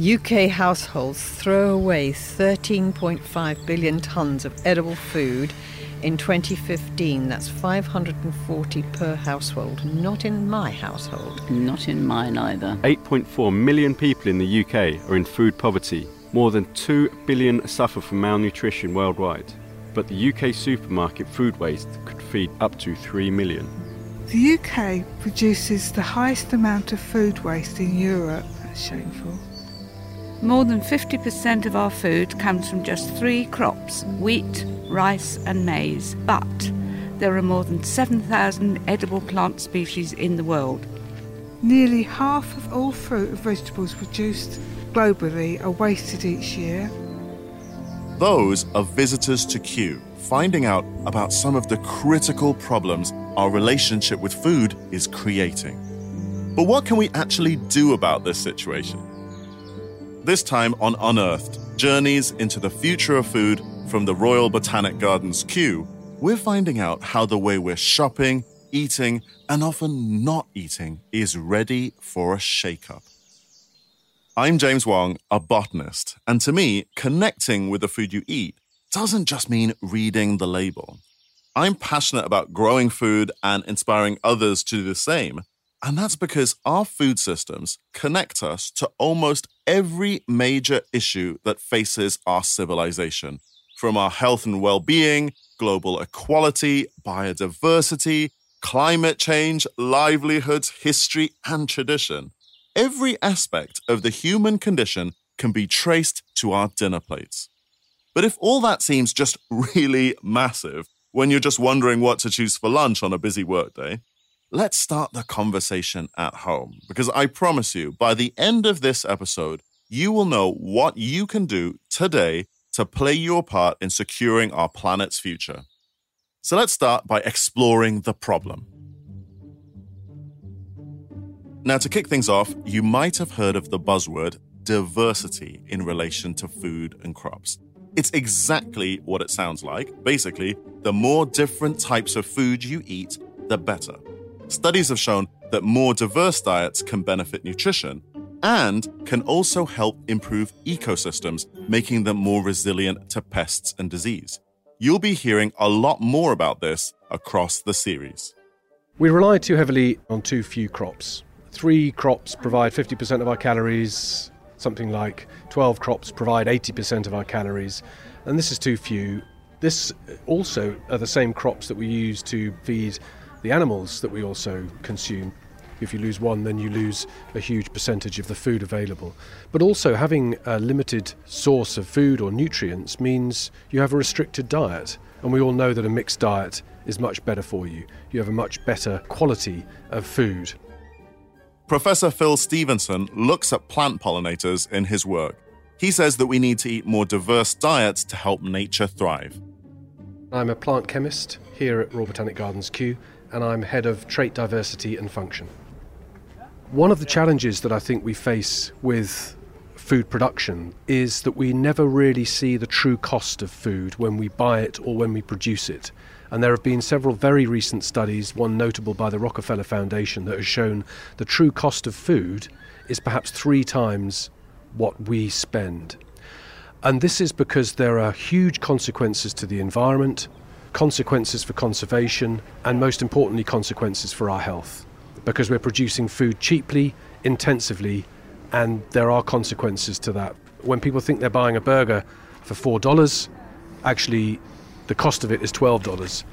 UK households throw away 13.5 billion tonnes of edible food in 2015. That's 540 per household. Not in my household. Not in mine either. 8.4 million people in the UK are in food poverty. More than 2 billion suffer from malnutrition worldwide. But the UK supermarket food waste could feed up to 3 million. The UK produces the highest amount of food waste in Europe. That's shameful. More than 50% of our food comes from just three crops wheat, rice, and maize. But there are more than 7,000 edible plant species in the world. Nearly half of all fruit and vegetables produced globally are wasted each year. Those are visitors to Kew, finding out about some of the critical problems our relationship with food is creating. But what can we actually do about this situation? This time on Unearthed Journeys into the Future of Food from the Royal Botanic Gardens Kew, we're finding out how the way we're shopping, eating, and often not eating is ready for a shake-up. I'm James Wong, a botanist, and to me, connecting with the food you eat doesn't just mean reading the label. I'm passionate about growing food and inspiring others to do the same. And that's because our food systems connect us to almost every major issue that faces our civilization, from our health and well being, global equality, biodiversity, climate change, livelihoods, history, and tradition. Every aspect of the human condition can be traced to our dinner plates. But if all that seems just really massive when you're just wondering what to choose for lunch on a busy workday, let's start the conversation at home. Because I promise you, by the end of this episode, you will know what you can do today to play your part in securing our planet's future. So let's start by exploring the problem. Now, to kick things off, you might have heard of the buzzword diversity in relation to food and crops. It's exactly what it sounds like. Basically, the more different types of food you eat, the better. Studies have shown that more diverse diets can benefit nutrition and can also help improve ecosystems, making them more resilient to pests and disease. You'll be hearing a lot more about this across the series. We rely too heavily on too few crops. Three crops provide 50% of our calories, something like 12 crops provide 80% of our calories, and this is too few. This also are the same crops that we use to feed the animals that we also consume. If you lose one, then you lose a huge percentage of the food available. But also, having a limited source of food or nutrients means you have a restricted diet. And we all know that a mixed diet is much better for you. You have a much better quality of food. Professor Phil Stevenson looks at plant pollinators in his work. He says that we need to eat more diverse diets to help nature thrive. I'm a plant chemist here at Royal Botanic Gardens Kew, and I'm head of trait diversity and function. One of the challenges that I think we face with food production is that we never really see the true cost of food when we buy it or when we produce it. And there have been several very recent studies, one notable by the Rockefeller Foundation, that has shown the true cost of food is perhaps three times what we spend. And this is because there are huge consequences to the environment, consequences for conservation, and most importantly, consequences for our health. Because we're producing food cheaply, intensively, and there are consequences to that. When people think they're buying a burger for $4, actually, the cost of it is $12.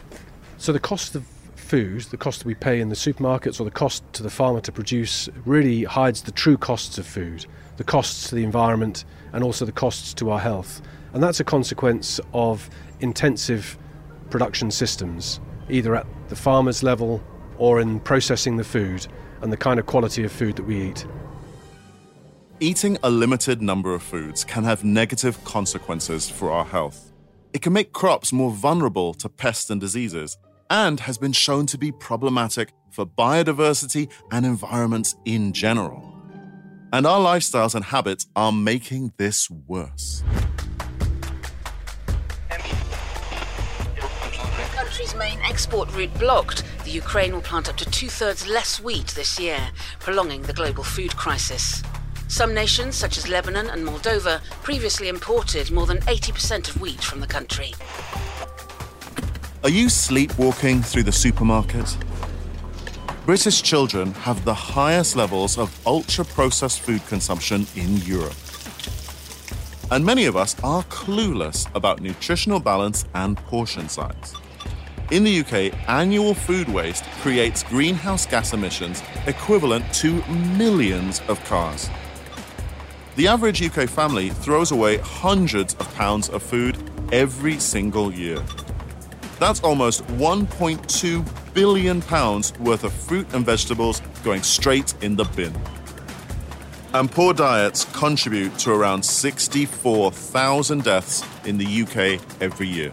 So the cost of food, the cost that we pay in the supermarkets or the cost to the farmer to produce, really hides the true costs of food, the costs to the environment, and also the costs to our health. And that's a consequence of intensive production systems, either at the farmer's level or in processing the food and the kind of quality of food that we eat. Eating a limited number of foods can have negative consequences for our health. It can make crops more vulnerable to pests and diseases, and has been shown to be problematic for biodiversity and environments in general. And our lifestyles and habits are making this worse. Country's main export route blocked, the Ukraine will plant up to two thirds less wheat this year, prolonging the global food crisis. Some nations, such as Lebanon and Moldova, previously imported more than 80% of wheat from the country. Are you sleepwalking through the supermarket? British children have the highest levels of ultra processed food consumption in Europe. And many of us are clueless about nutritional balance and portion size. In the UK, annual food waste creates greenhouse gas emissions equivalent to millions of cars. The average UK family throws away hundreds of pounds of food every single year. That's almost 1.2 billion pounds worth of fruit and vegetables going straight in the bin. And poor diets contribute to around 64,000 deaths in the UK every year.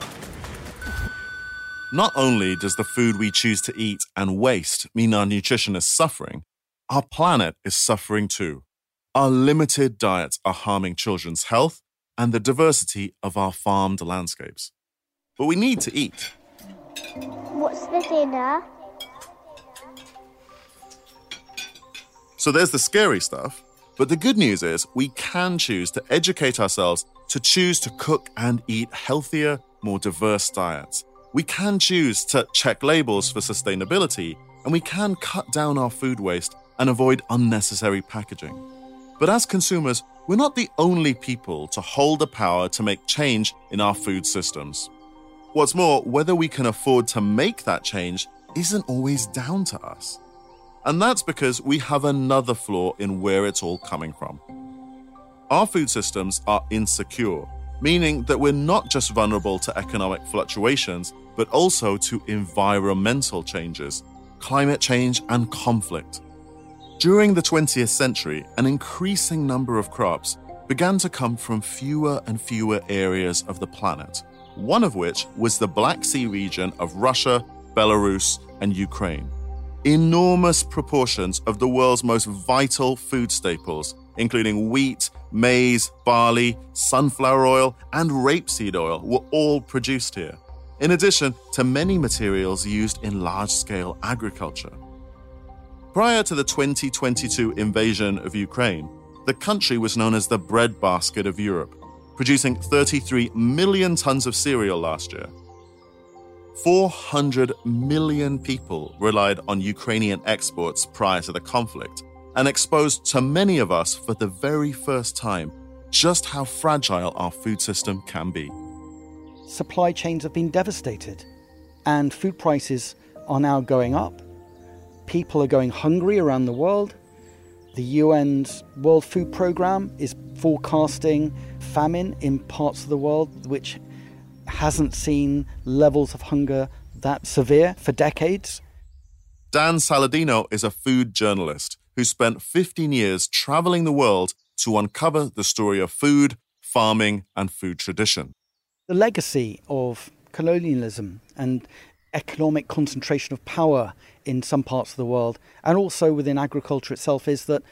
Not only does the food we choose to eat and waste mean our nutrition is suffering, our planet is suffering too. Our limited diets are harming children's health and the diversity of our farmed landscapes. But we need to eat. What's the dinner? So there's the scary stuff. But the good news is we can choose to educate ourselves to choose to cook and eat healthier, more diverse diets. We can choose to check labels for sustainability, and we can cut down our food waste and avoid unnecessary packaging. But as consumers, we're not the only people to hold the power to make change in our food systems. What's more, whether we can afford to make that change isn't always down to us. And that's because we have another flaw in where it's all coming from. Our food systems are insecure, meaning that we're not just vulnerable to economic fluctuations, but also to environmental changes, climate change, and conflict. During the 20th century, an increasing number of crops began to come from fewer and fewer areas of the planet, one of which was the Black Sea region of Russia, Belarus, and Ukraine enormous proportions of the world's most vital food staples, including wheat, maize, barley, sunflower oil, and rapeseed oil, were all produced here, in addition to many materials used in large scale agriculture. Prior to the 2022 invasion of Ukraine, the country was known as the breadbasket of Europe, producing 33 million tons of cereal last year 400 million people relied on Ukrainian exports prior to the conflict and exposed to many of us for the very first time just how fragile our food system can be. Supply chains have been devastated, and food prices are now going up. People are going hungry around the world. The UN's World Food Programme is forecasting famine in parts of the world which hasn't seen levels of hunger that severe for decades. Dan Saladino is a food journalist who spent 15 years traveling the world to uncover the story of food, farming, and food tradition. The legacy of colonialism and economic concentration of power in some parts of the world, and also within agriculture itself, is that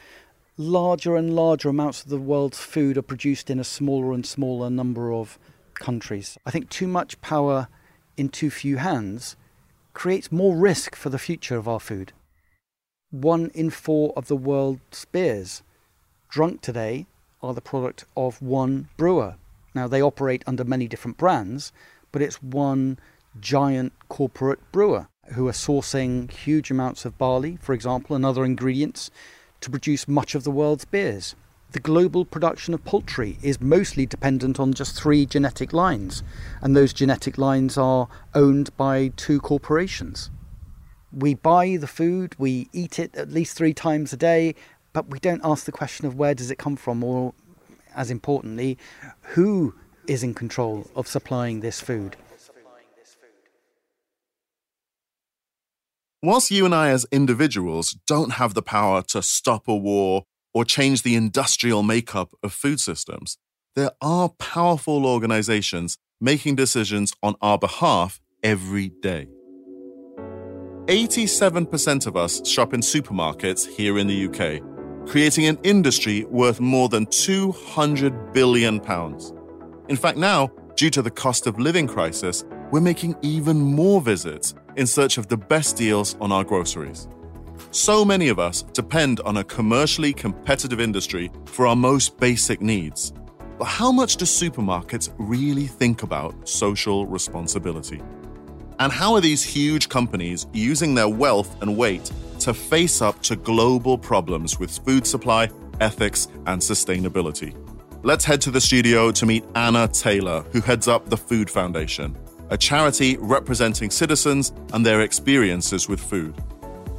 larger and larger amounts of the world's food are produced in a smaller and smaller number of countries. I think too much power in too few hands creates more risk for the future of our food. One in four of the world's beers drunk today are the product of one brewer. Now, they operate under many different brands, but it's one giant corporate brewer who are sourcing huge amounts of barley, for example, and other ingredients to produce much of the world's beers the global production of poultry is mostly dependent on just three genetic lines, and those genetic lines are owned by two corporations. We buy the food, we eat it at least three times a day, but we don't ask the question of where does it come from, or as importantly, who is in control of supplying this food. Whilst you and I, as individuals, don't have the power to stop a war or change the industrial makeup of food systems, there are powerful organizations making decisions on our behalf every day. 87% of us shop in supermarkets here in the UK, creating an industry worth more than 200 billion pounds. In fact, now, due to the cost of living crisis, we're making even more visits in search of the best deals on our groceries. So many of us depend on a commercially competitive industry for our most basic needs. But how much do supermarkets really think about social responsibility? And how are these huge companies using their wealth and weight to face up to global problems with food supply, ethics, and sustainability? Let's head to the studio to meet Anna Taylor, who heads up the Food Foundation, a charity representing citizens and their experiences with food.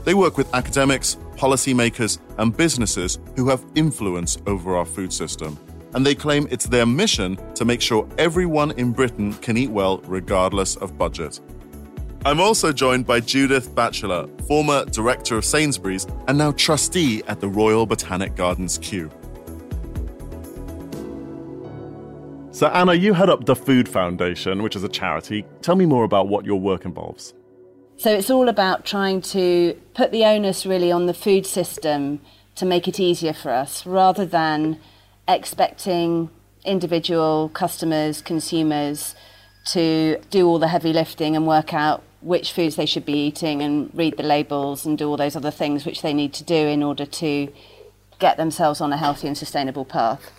They work with academics, policymakers, and businesses who have influence over our food system. And they claim it's their mission to make sure everyone in Britain can eat well regardless of budget. I'm also joined by Judith Batchelor, former director of Sainsbury's and now trustee at the Royal Botanic Gardens Kew. So, Anna, you head up the Food Foundation, which is a charity. Tell me more about what your work involves. So it's all about trying to put the onus really on the food system to make it easier for us rather than expecting individual customers, consumers to do all the heavy lifting and work out which foods they should be eating and read the labels and do all those other things which they need to do in order to get themselves on a healthy and sustainable path.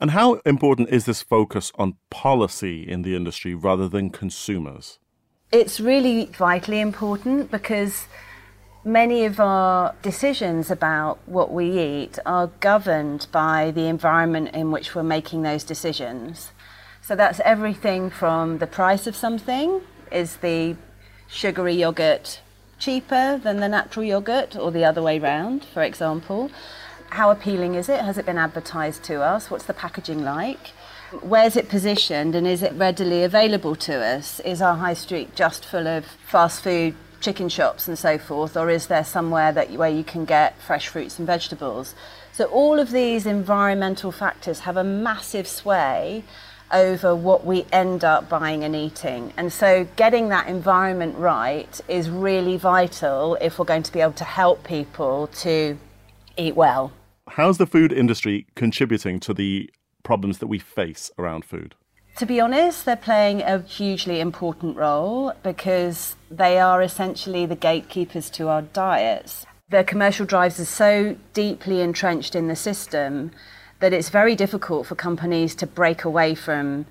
And how important is this focus on policy in the industry rather than consumers? It's really vitally important because many of our decisions about what we eat are governed by the environment in which we're making those decisions. So that's everything from the price of something is the sugary yogurt cheaper than the natural yogurt or the other way round, for example. How appealing is it? Has it been advertised to us? What's the packaging like? Where's it positioned and is it readily available to us? Is our high street just full of fast food chicken shops and so forth, or is there somewhere that where you can get fresh fruits and vegetables? So all of these environmental factors have a massive sway over what we end up buying and eating. And so getting that environment right is really vital if we're going to be able to help people to eat well. How's the food industry contributing to the problems that we face around food? To be honest, they're playing a hugely important role because they are essentially the gatekeepers to our diets. The commercial drives are so deeply entrenched in the system that it's very difficult for companies to break away from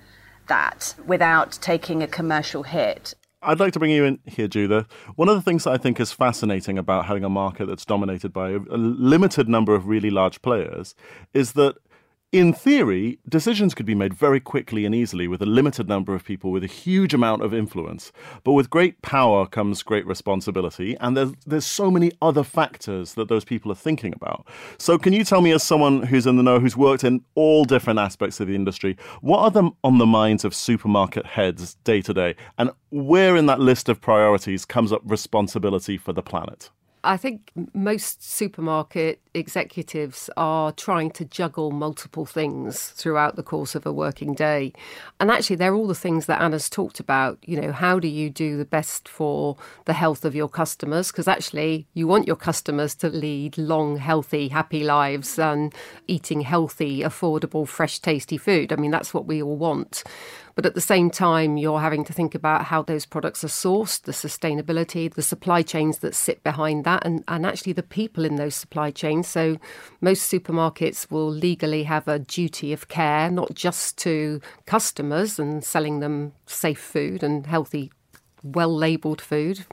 that without taking a commercial hit. I'd like to bring you in here, Judith. One of the things that I think is fascinating about having a market that's dominated by a limited number of really large players is that in theory, decisions could be made very quickly and easily with a limited number of people with a huge amount of influence. But with great power comes great responsibility, and there's, there's so many other factors that those people are thinking about. So, can you tell me, as someone who's in the know, who's worked in all different aspects of the industry, what are the, on the minds of supermarket heads day to day, and where in that list of priorities comes up responsibility for the planet? I think most supermarket executives are trying to juggle multiple things throughout the course of a working day. And actually, they're all the things that Anna's talked about. You know, how do you do the best for the health of your customers? Because actually, you want your customers to lead long, healthy, happy lives and eating healthy, affordable, fresh, tasty food. I mean, that's what we all want. But at the same time, you're having to think about how those products are sourced, the sustainability, the supply chains that sit behind that, and, and actually the people in those supply chains. So most supermarkets will legally have a duty of care, not just to customers and selling them safe food and healthy well labelled food,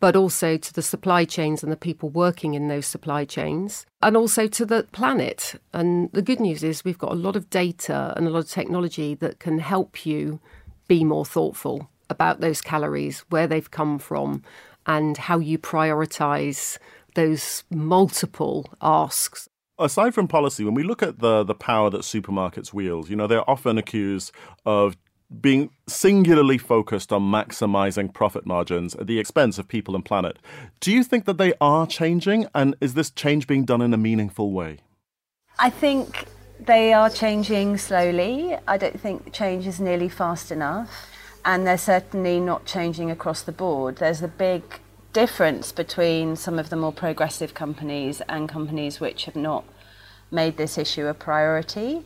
but also to the supply chains and the people working in those supply chains, and also to the planet. And the good news is we've got a lot of data and a lot of technology that can help you be more thoughtful about those calories, where they've come from, and how you prioritize those multiple asks aside from policy, when we look at the the power that supermarkets wield, you know, they're often accused of being singularly focused on maximizing profit margins at the expense of people and planet. Do you think that they are changing? And is this change being done in a meaningful way? I think they are changing slowly. I don't think change is nearly fast enough. And they're certainly not changing across the board. There's a big difference between some of the more progressive companies and companies which have not made this issue a priority.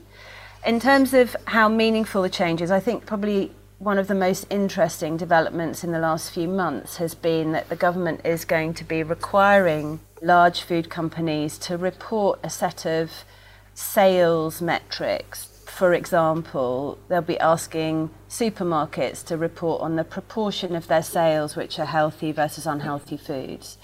In terms of how meaningful the change is, I think probably one of the most interesting developments in the last few months has been that the government is going to be requiring large food companies to report a set of sales metrics. For example, they'll be asking supermarkets to report on the proportion of their sales which are healthy versus unhealthy foods,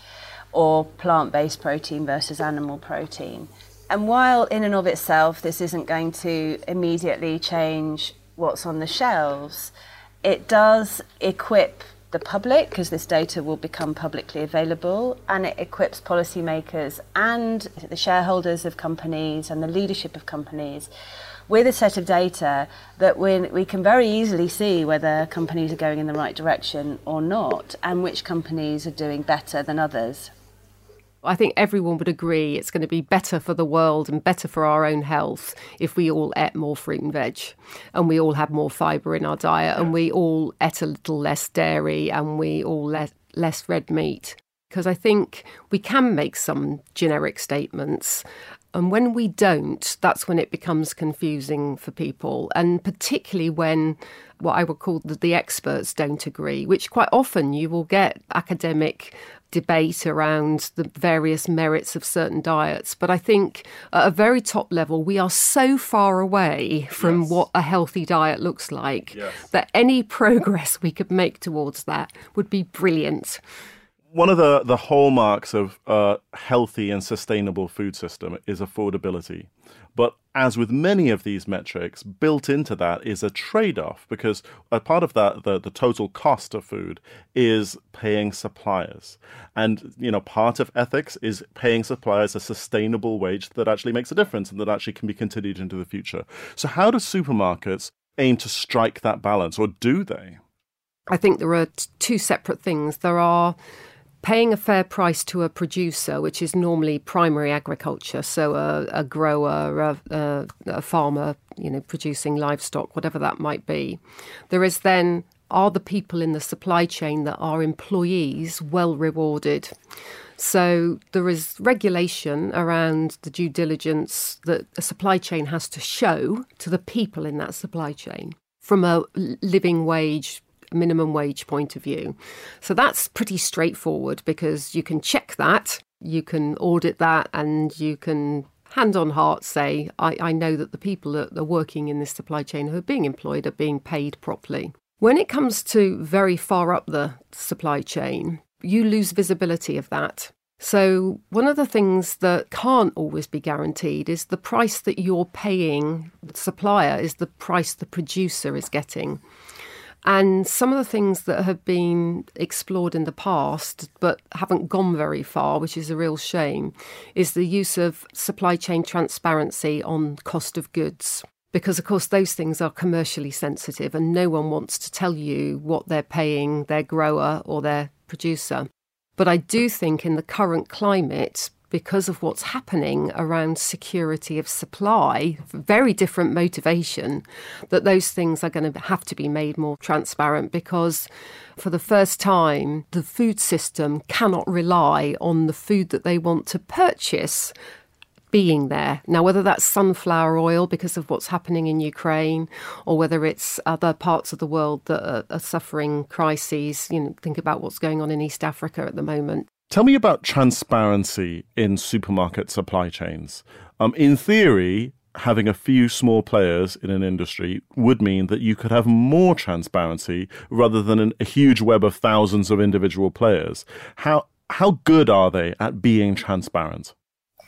or plant based protein versus animal protein. And while in and of itself this isn't going to immediately change what's on the shelves, it does equip the public because this data will become publicly available and it equips policymakers and the shareholders of companies and the leadership of companies with a set of data that we, we can very easily see whether companies are going in the right direction or not and which companies are doing better than others. I think everyone would agree it's going to be better for the world and better for our own health if we all ate more fruit and veg and we all had more fibre in our diet and we all ate a little less dairy and we all less red meat. Because I think we can make some generic statements. And when we don't, that's when it becomes confusing for people. And particularly when what I would call the, the experts don't agree, which quite often you will get academic debate around the various merits of certain diets. But I think at a very top level, we are so far away from yes. what a healthy diet looks like yes. that any progress we could make towards that would be brilliant one of the, the hallmarks of a healthy and sustainable food system is affordability. But as with many of these metrics, built into that is a trade off because a part of that, the, the total cost of food, is paying suppliers. And, you know, part of ethics is paying suppliers a sustainable wage that actually makes a difference and that actually can be continued into the future. So, how do supermarkets aim to strike that balance, or do they? I think there are t- two separate things. There are paying a fair price to a producer, which is normally primary agriculture, so a, a grower, a, a, a, farmer, you know, producing livestock, whatever that might be. There is then are the people in the supply chain that are employees well rewarded. So there is regulation around the due diligence that a supply chain has to show to the people in that supply chain from a living wage minimum wage point of view. So that's pretty straightforward because you can check that, you can audit that, and you can hand on heart say, I, I know that the people that are working in this supply chain who are being employed are being paid properly. When it comes to very far up the supply chain, you lose visibility of that. So, one of the things that can't always be guaranteed is the price that you're paying the supplier is the price the producer is getting. And some of the things that have been explored in the past but haven't gone very far, which is a real shame, is the use of supply chain transparency on cost of goods. Because, of course, those things are commercially sensitive and no one wants to tell you what they're paying their grower or their producer. But I do think in the current climate, because of what's happening around security of supply, very different motivation, that those things are going to have to be made more transparent because for the first time, the food system cannot rely on the food that they want to purchase being there. Now, whether that's sunflower oil because of what's happening in Ukraine, or whether it's other parts of the world that are, are, suffering crises, you know, think about what's going on in East Africa at the moment. Tell me about transparency in supermarket supply chains. Um, in theory, having a few small players in an industry would mean that you could have more transparency rather than an, a huge web of thousands of individual players. How how good are they at being transparent?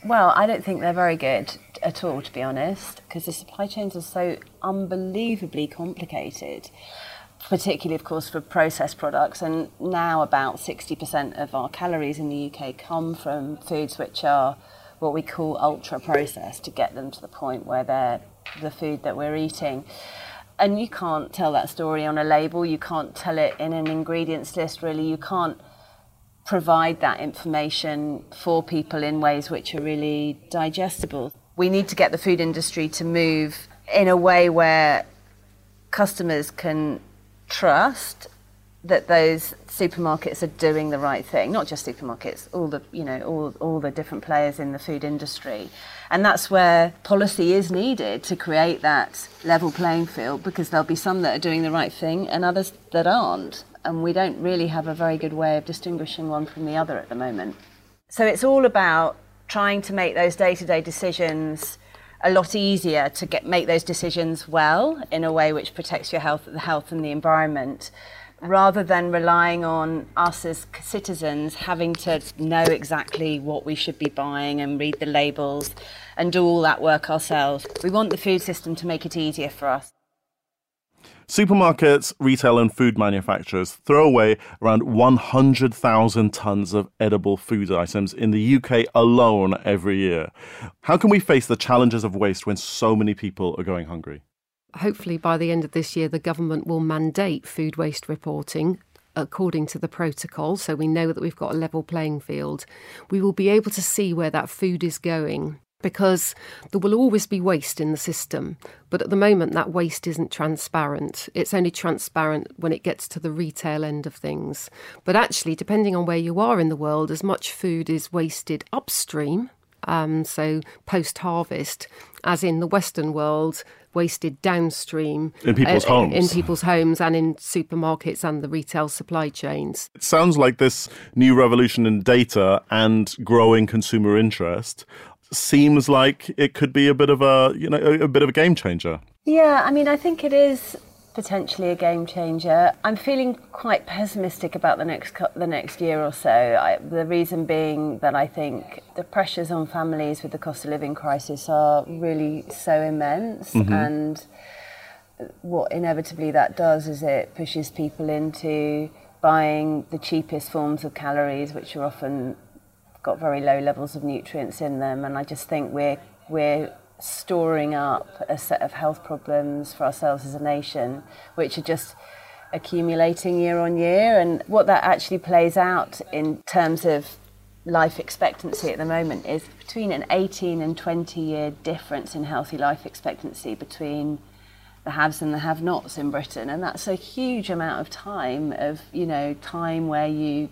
Well, I don't think they're very good at all, to be honest, because the supply chains are so unbelievably complicated particularly, of course, for processed products. And now about 60% of our calories in the UK come from foods which are what we call ultra processed to get them to the point where they're the food that we're eating. And you can't tell that story on a label, you can't tell it in an ingredients list, really. You can't provide that information for people in ways which are really digestible. We need to get the food industry to move in a way where customers can trust that those supermarkets are doing the right thing. Not just supermarkets, all the you know all all the different players in the food industry, and that's where policy is needed to create that level playing field because there'll be some that are doing the right thing and others that aren't, and we don't really have a very good way of distinguishing one from the other at the moment. So it's all about trying to make those day-to-day decisions a lot easier to get make those decisions well in a way which protects your health, the health and the environment, rather than relying on us as citizens having to know exactly what we should be buying and read the labels and do all that work ourselves. We want the food system to make it easier for us. Supermarkets, retail, and food manufacturers throw away around 100,000 tons of edible food items in the UK alone every year. How can we face the challenges of waste when so many people are going hungry? Hopefully, by the end of this year, the government will mandate food waste reporting according to the protocol, so we know that we've got a level playing field. We will be able to see where that food is going because there will always be waste in the system. But at the moment, that waste isn't transparent. It's only transparent when it gets to the retail end of things. But actually, depending on where you are in the world, as much food is wasted upstream. Um, so post harvest, as in the Western world, wasted downstream in people's uh, homes, in people's homes, and in supermarkets and the retail supply chains. It sounds like this new revolution in data and growing consumer interest seems like it could be a bit of a you know a, a bit of a game changer. Yeah, I mean, I think it is potentially a game changer. I'm feeling quite pessimistic about the next the next year or so. I, the reason being that I think the pressures on families with the cost of living crisis are really so immense, mm-hmm. and what inevitably that does is it pushes people into buying the cheapest forms of calories, which are often got very low levels of nutrients in them, and I just think we're we're storing up a set of health problems for ourselves as a nation, which are just accumulating year on year. And what that actually plays out in terms of life expectancy at the moment is between an 18 and 20 year difference in healthy life expectancy between the haves and the have nots in Britain. And that's a huge amount of time of, you know, time where you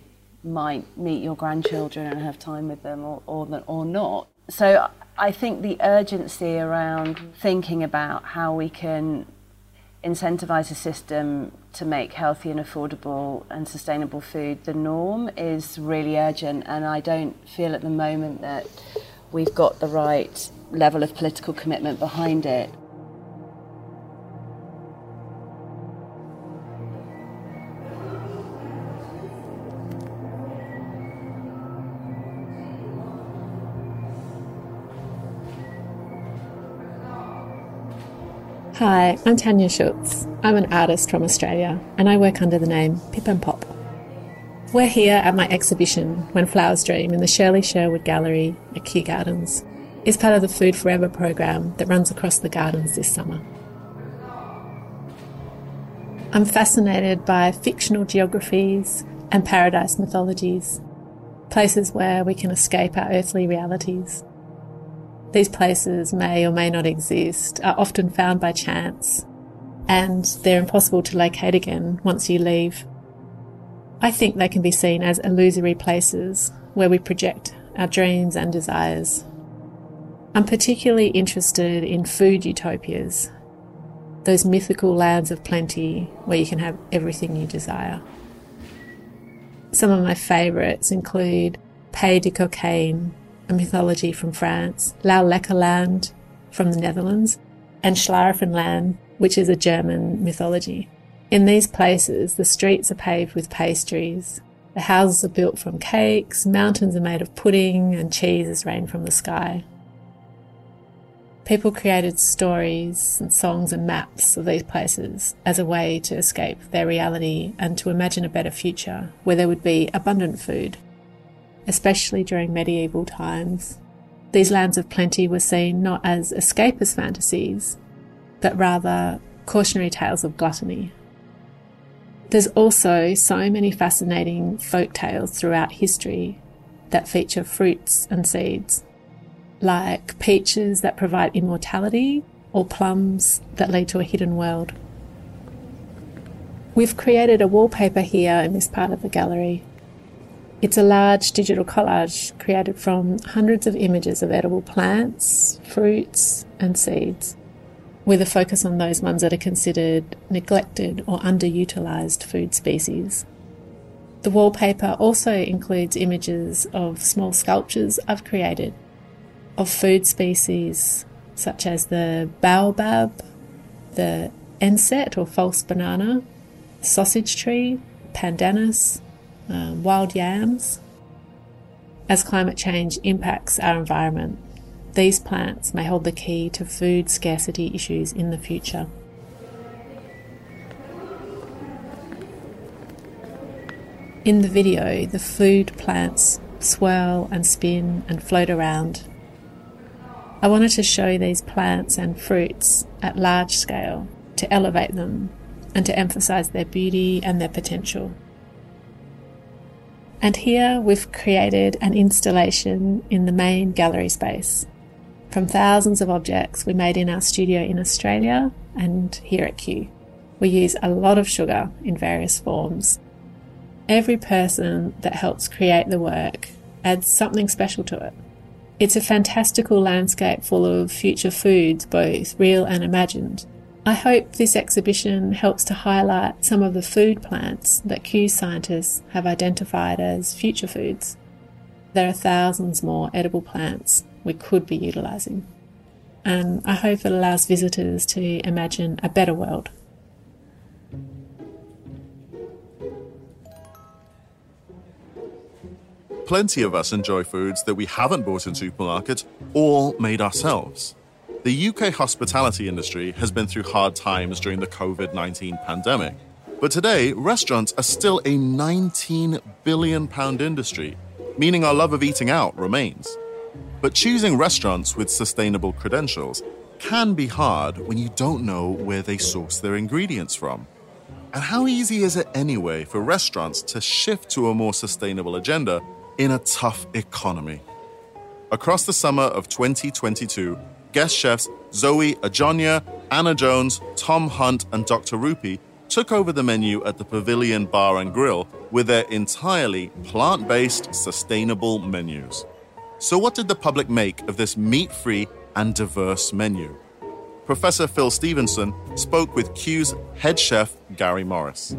might meet your grandchildren and have time with them or, or, or not. So I think the urgency around thinking about how we can incentivize a system to make healthy and affordable and sustainable food the norm is really urgent and I don't feel at the moment that we've got the right level of political commitment behind it. Hi, I'm Tanya Schultz. I'm an artist from Australia and I work under the name Pip and Pop. We're here at my exhibition When Flowers Dream in the Shirley Sherwood Gallery at Kew Gardens. It's part of the Food Forever program that runs across the gardens this summer. I'm fascinated by fictional geographies and paradise mythologies, places where we can escape our earthly realities. These places may or may not exist, are often found by chance, and they're impossible to locate again once you leave. I think they can be seen as illusory places where we project our dreams and desires. I'm particularly interested in food utopias, those mythical lands of plenty where you can have everything you desire. Some of my favourites include Pays de Cocagne mythology from France, Land from the Netherlands, and Schlaraffenland, which is a German mythology. In these places, the streets are paved with pastries. The houses are built from cakes, mountains are made of pudding, and cheese is from the sky. People created stories and songs and maps of these places as a way to escape their reality and to imagine a better future where there would be abundant food, especially during medieval times. These lands of plenty were seen not as escapist fantasies, but rather cautionary tales of gluttony. There's also so many fascinating folk tales throughout history that feature fruits and seeds, like peaches that provide immortality or plums that lead to a hidden world. We've created a wallpaper here in this part of the gallery. It's a large digital collage created from hundreds of images of edible plants, fruits, and seeds, with a focus on those ones that are considered neglected or underutilised food species. The wallpaper also includes images of small sculptures I've created of food species such as the baobab, the enset or false banana, sausage tree, pandanus, um, wild yams. As climate change impacts our environment, these plants may hold the key to food scarcity issues in the future. In the video, the food plants swirl and spin and float around. I wanted to show these plants and fruits at large scale to elevate them and to emphasize their beauty and their potential. And here we've created an installation in the main gallery space from thousands of objects we made in our studio in Australia and here at Kew. We use a lot of sugar in various forms Every person that helps create the work adds something special to it. It's a fantastical landscape full of future foods, both real and imagined. I hope this exhibition helps to highlight some of the food plants that Kew scientists have identified as future foods. There are thousands more edible plants we could be utilising. And I hope it allows visitors to imagine a better world. plenty of us enjoy foods that we haven't bought in supermarkets or made ourselves. The UK hospitality industry has been through hard times during the COVID 19 pandemic. But today, restaurants are still a £19 billion industry, meaning our love of eating out remains. But choosing restaurants with sustainable credentials can be hard when you don't know where they source their ingredients from. And how easy is it anyway for restaurants to shift to a more sustainable agenda in a tough economy. Across the summer of 2022, guest chefs Zoe Adjonyoh, Anna Jones, Tom Hunt, and Dr. Rupy took over the menu at the Pavilion Bar and Grill with their entirely plant based, sustainable menus. So, what did the public make of this meat free and diverse menu? Professor Phil Stevenson spoke with Kew's head chef, Gary Morris.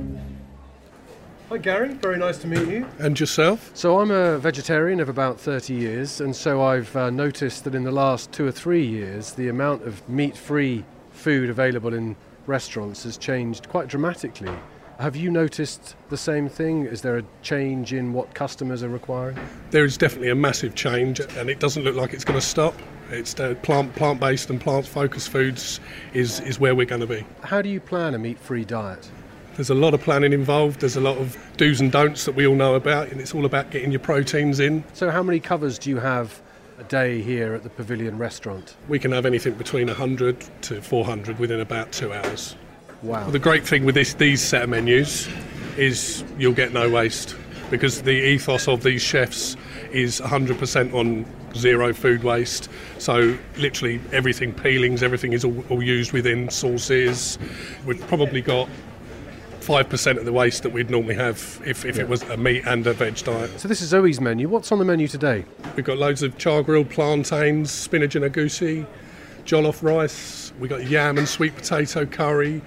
Hi, Gary. Very nice to meet you. And yourself? So, I'm a vegetarian of about 30 years, and so I've uh, noticed that in the last two or three years, the amount of meat free food available in restaurants has changed quite dramatically. Have you noticed the same thing? Is there a change in what customers are requiring? There is definitely a massive change, and it doesn't look like it's going to stop. It's uh, plant plant based and plant focused foods is, is where we're going to be. How do you plan a meat free diet? There's a lot of planning involved. There's a lot of do's and don'ts that we all know about, and it's all about getting your proteins in. So, how many covers do you have a day here at the Pavilion restaurant? We can have anything between 100 to 400 within about two hours. Wow. Well, the great thing with this, these set of menus is you'll get no waste because the ethos of these chefs is 100% on zero food waste. So literally everything, peelings, everything is all, all used within sauces. We've probably got 5% of the waste that we'd normally have if, if yeah. it was a meat and a veg diet. So this is Zoe's menu. What's on the menu today? We've got loads of char grilled plantains, spinach and agouti, jollof rice, we've got yam and sweet potato curry,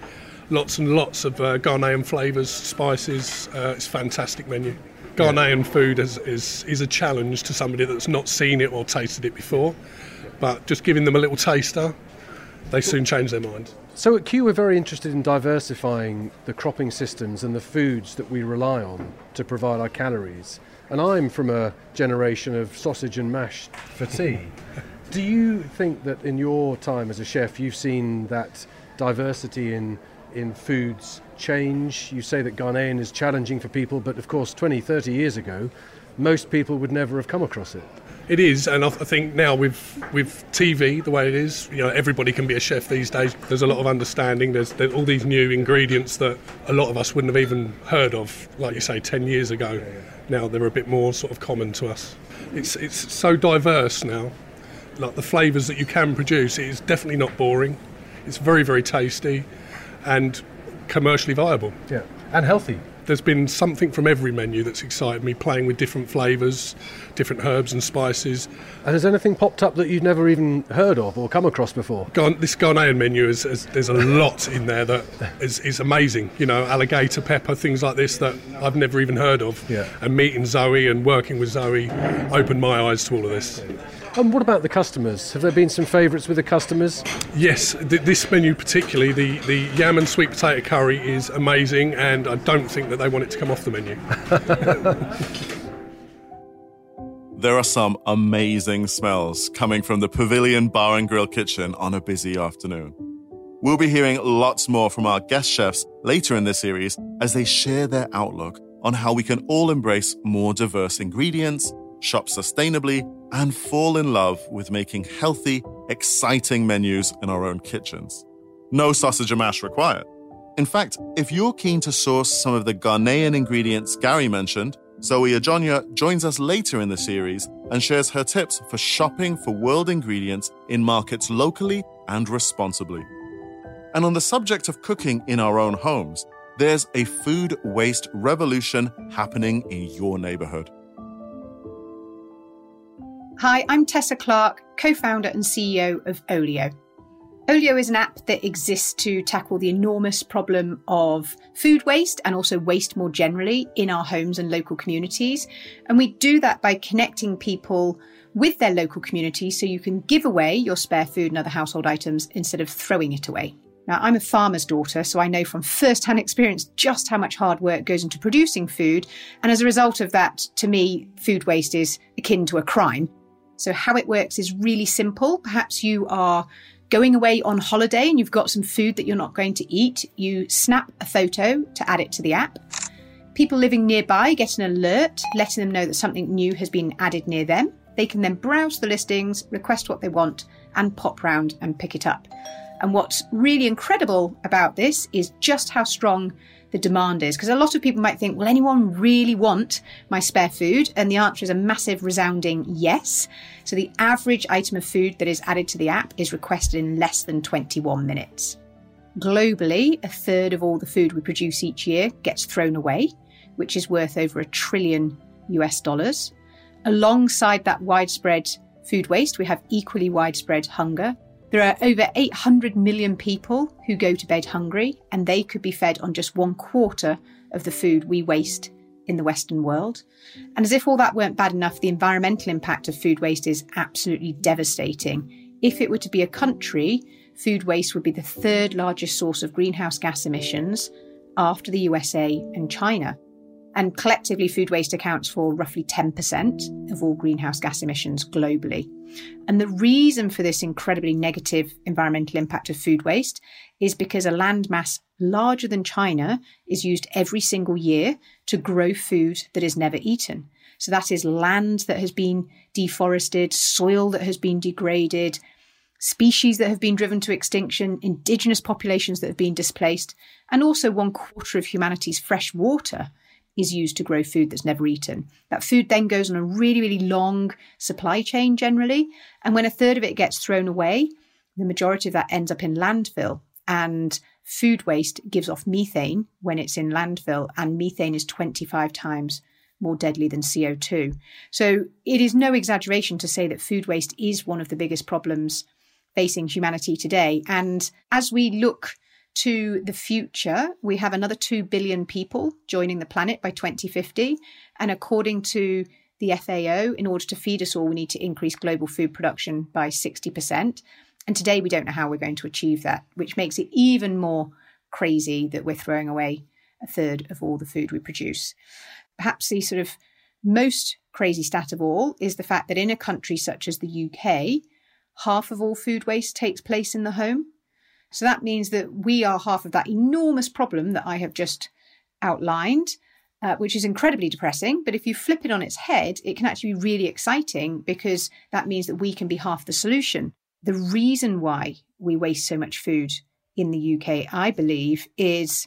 lots and lots of uh, Ghanaian flavours, spices. Uh, it's a fantastic menu. Ghanaian yeah. food is, is, is a challenge to somebody that's not seen it or tasted it before, but just giving them a little taster, they soon change their mind. So at Kew, we're very interested in diversifying the cropping systems and the foods that we rely on to provide our calories. And I'm from a generation of sausage and mash for tea. Do you think that in your time as a chef, you've seen that diversity in in foods change? You say that Ghanaian is challenging for people, but of course, 20, 30 years ago, most people would never have come across it. It is, and I think now with with TV the way it is, you know, everybody can be a chef these days. There's a lot of understanding. There's, there's all these new ingredients that a lot of us wouldn't have even heard of, like you say, ten years ago. Now they're a bit more sort of common to us. It's it's so diverse now. Like the flavours that you can produce, it is definitely not boring. It's very very tasty, and commercially viable. Yeah. And healthy. There's been something from every menu that's excited me, playing with different flavours, different herbs and spices. And has anything popped up that you've never even heard of or come across before? This Ghanaian menu, is, is, there's a lot in there that is, is amazing. You know, alligator pepper, things like this that I've never even heard of. Yeah. And meeting Zoe and working with Zoe opened my eyes to all of this. And what about the customers? Have there been some favourites with the customers? Yes, th- this menu particularly, the, the yam and sweet potato curry is amazing, and I don't think that they want it to come off the menu. There are some amazing smells coming from the Pavilion Bar and Grill kitchen on a busy afternoon. We'll be hearing lots more from our guest chefs later in this series as they share their outlook on how we can all embrace more diverse ingredients, shop sustainably, and fall in love with making healthy, exciting menus in our own kitchens. No sausage and mash required. In fact, if you're keen to source some of the Ghanaian ingredients Gary mentioned, Zoe Adjonyoh joins us later in the series and shares her tips for shopping for world ingredients in markets locally and responsibly. And on the subject of cooking in our own homes, there's a food waste revolution happening in your neighborhood. Hi, I'm Tessa Clarke, co founder and CEO of Olio. Olio is an app that exists to tackle the enormous problem of food waste and also waste more generally in our homes and local communities. And we do that by connecting people with their local community so you can give away your spare food and other household items instead of throwing it away. Now, I'm a farmer's daughter, so I know from first hand experience just how much hard work goes into producing food. And as a result of that, to me, food waste is akin to a crime. So, how it works is really simple. Perhaps you are going away on holiday and you've got some food that you're not going to eat. You snap a photo to add it to the app. People living nearby get an alert letting them know that something new has been added near them. They can then browse the listings, request what they want, and pop round and pick it up. And what's really incredible about this is just how strong the demand is. Because a lot of people might think, will anyone really want my spare food? And the answer is a massive resounding yes. So the average item of food that is added to the app is requested in less than 21 minutes. Globally, a third of all the food we produce each year gets thrown away, which is worth over a trillion US dollars. Alongside that widespread food waste, we have equally widespread hunger. There are over 800 million people who go to bed hungry, and they could be fed on just one quarter of the food we waste in the Western world. And as if all that weren't bad enough, the environmental impact of food waste is absolutely devastating. If it were to be a country, food waste would be the third largest source of greenhouse gas emissions after the USA and China. And collectively, food waste accounts for roughly 10% of all greenhouse gas emissions globally. And the reason for this incredibly negative environmental impact of food waste is because a landmass larger than China is used every single year to grow food that is never eaten. So that is land that has been deforested, soil that has been degraded, species that have been driven to extinction, indigenous populations that have been displaced, and also one quarter of humanity's fresh water is used to grow food that's never eaten. That food then goes on a really, really long supply chain generally. And when a third of it gets thrown away, the majority of that ends up in landfill. And food waste gives off methane when it's in landfill, and methane is 25 times more deadly than CO2. So it is no exaggeration to say that food waste is one of the biggest problems facing humanity today. And as we look to the future, we have another 2 billion people joining the planet by 2050. And according to the FAO, in order to feed us all, we need to increase global food production by 60%. And today we don't know how we're going to achieve that, which makes it even more crazy that we're throwing away a third of all the food we produce. Perhaps the sort of most crazy stat of all is the fact that in a country such as the UK, half of all food waste takes place in the home. So that means that we are half of that enormous problem that I have just outlined, uh, which is incredibly depressing. But if you flip it on its head, it can actually be really exciting because that means that we can be half the solution. The reason why we waste so much food in the UK, I believe, is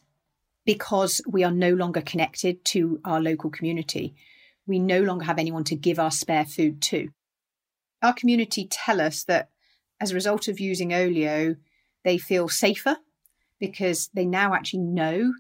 because we are no longer connected to our local community. We no longer have anyone to give our spare food to. Our community tell us that as a result of using Olio, they feel safer because they now actually know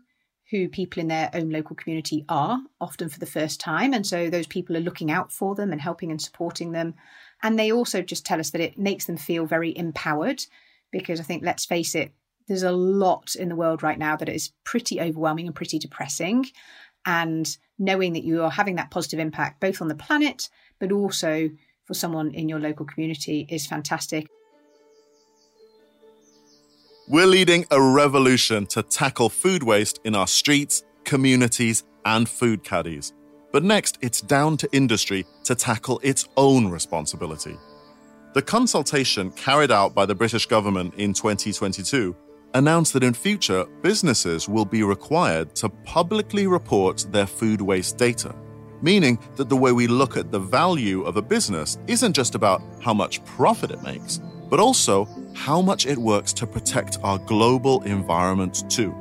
who people in their own local community are, often for the first time. And so those people are looking out for them and helping and supporting them. And they also just tell us that it makes them feel very empowered because I think, let's face it, there's a lot in the world right now that is pretty overwhelming and pretty depressing. And knowing that you are having that positive impact both on the planet, but also for someone in your local community is fantastic. We're leading a revolution to tackle food waste in our streets, communities, and food caddies. But next, it's down to industry to tackle its own responsibility. The consultation carried out by the British government in 2022 announced that in future, businesses will be required to publicly report their food waste data, meaning that the way we look at the value of a business isn't just about how much profit it makes, but also how much it works to protect our global environment too.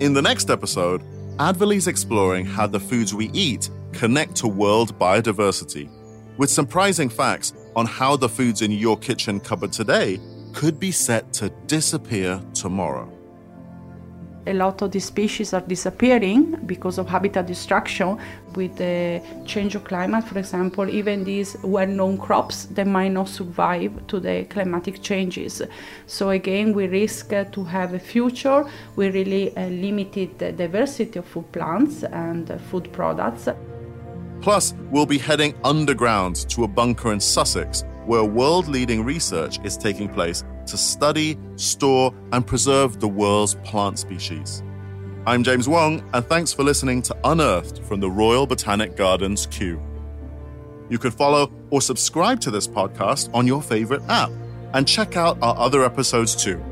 In the next episode, Advali's exploring how the foods we eat connect to world biodiversity, with surprising facts on how the foods in your kitchen cupboard today could be set to disappear tomorrow. A lot of the species are disappearing because of habitat destruction. With the change of climate, for example, even these well-known crops they might not survive to the climatic changes. So again, we risk uh, to have a future with really limited uh, diversity of food plants and uh, food products. Plus, we'll be heading underground to a bunker in Sussex where world leading research is taking place to study, store, and preserve the world's plant species. I'm James Wong, and thanks for listening to Unearthed from the Royal Botanic Gardens Kew. You can follow or subscribe to this podcast on your favorite app and check out our other episodes too.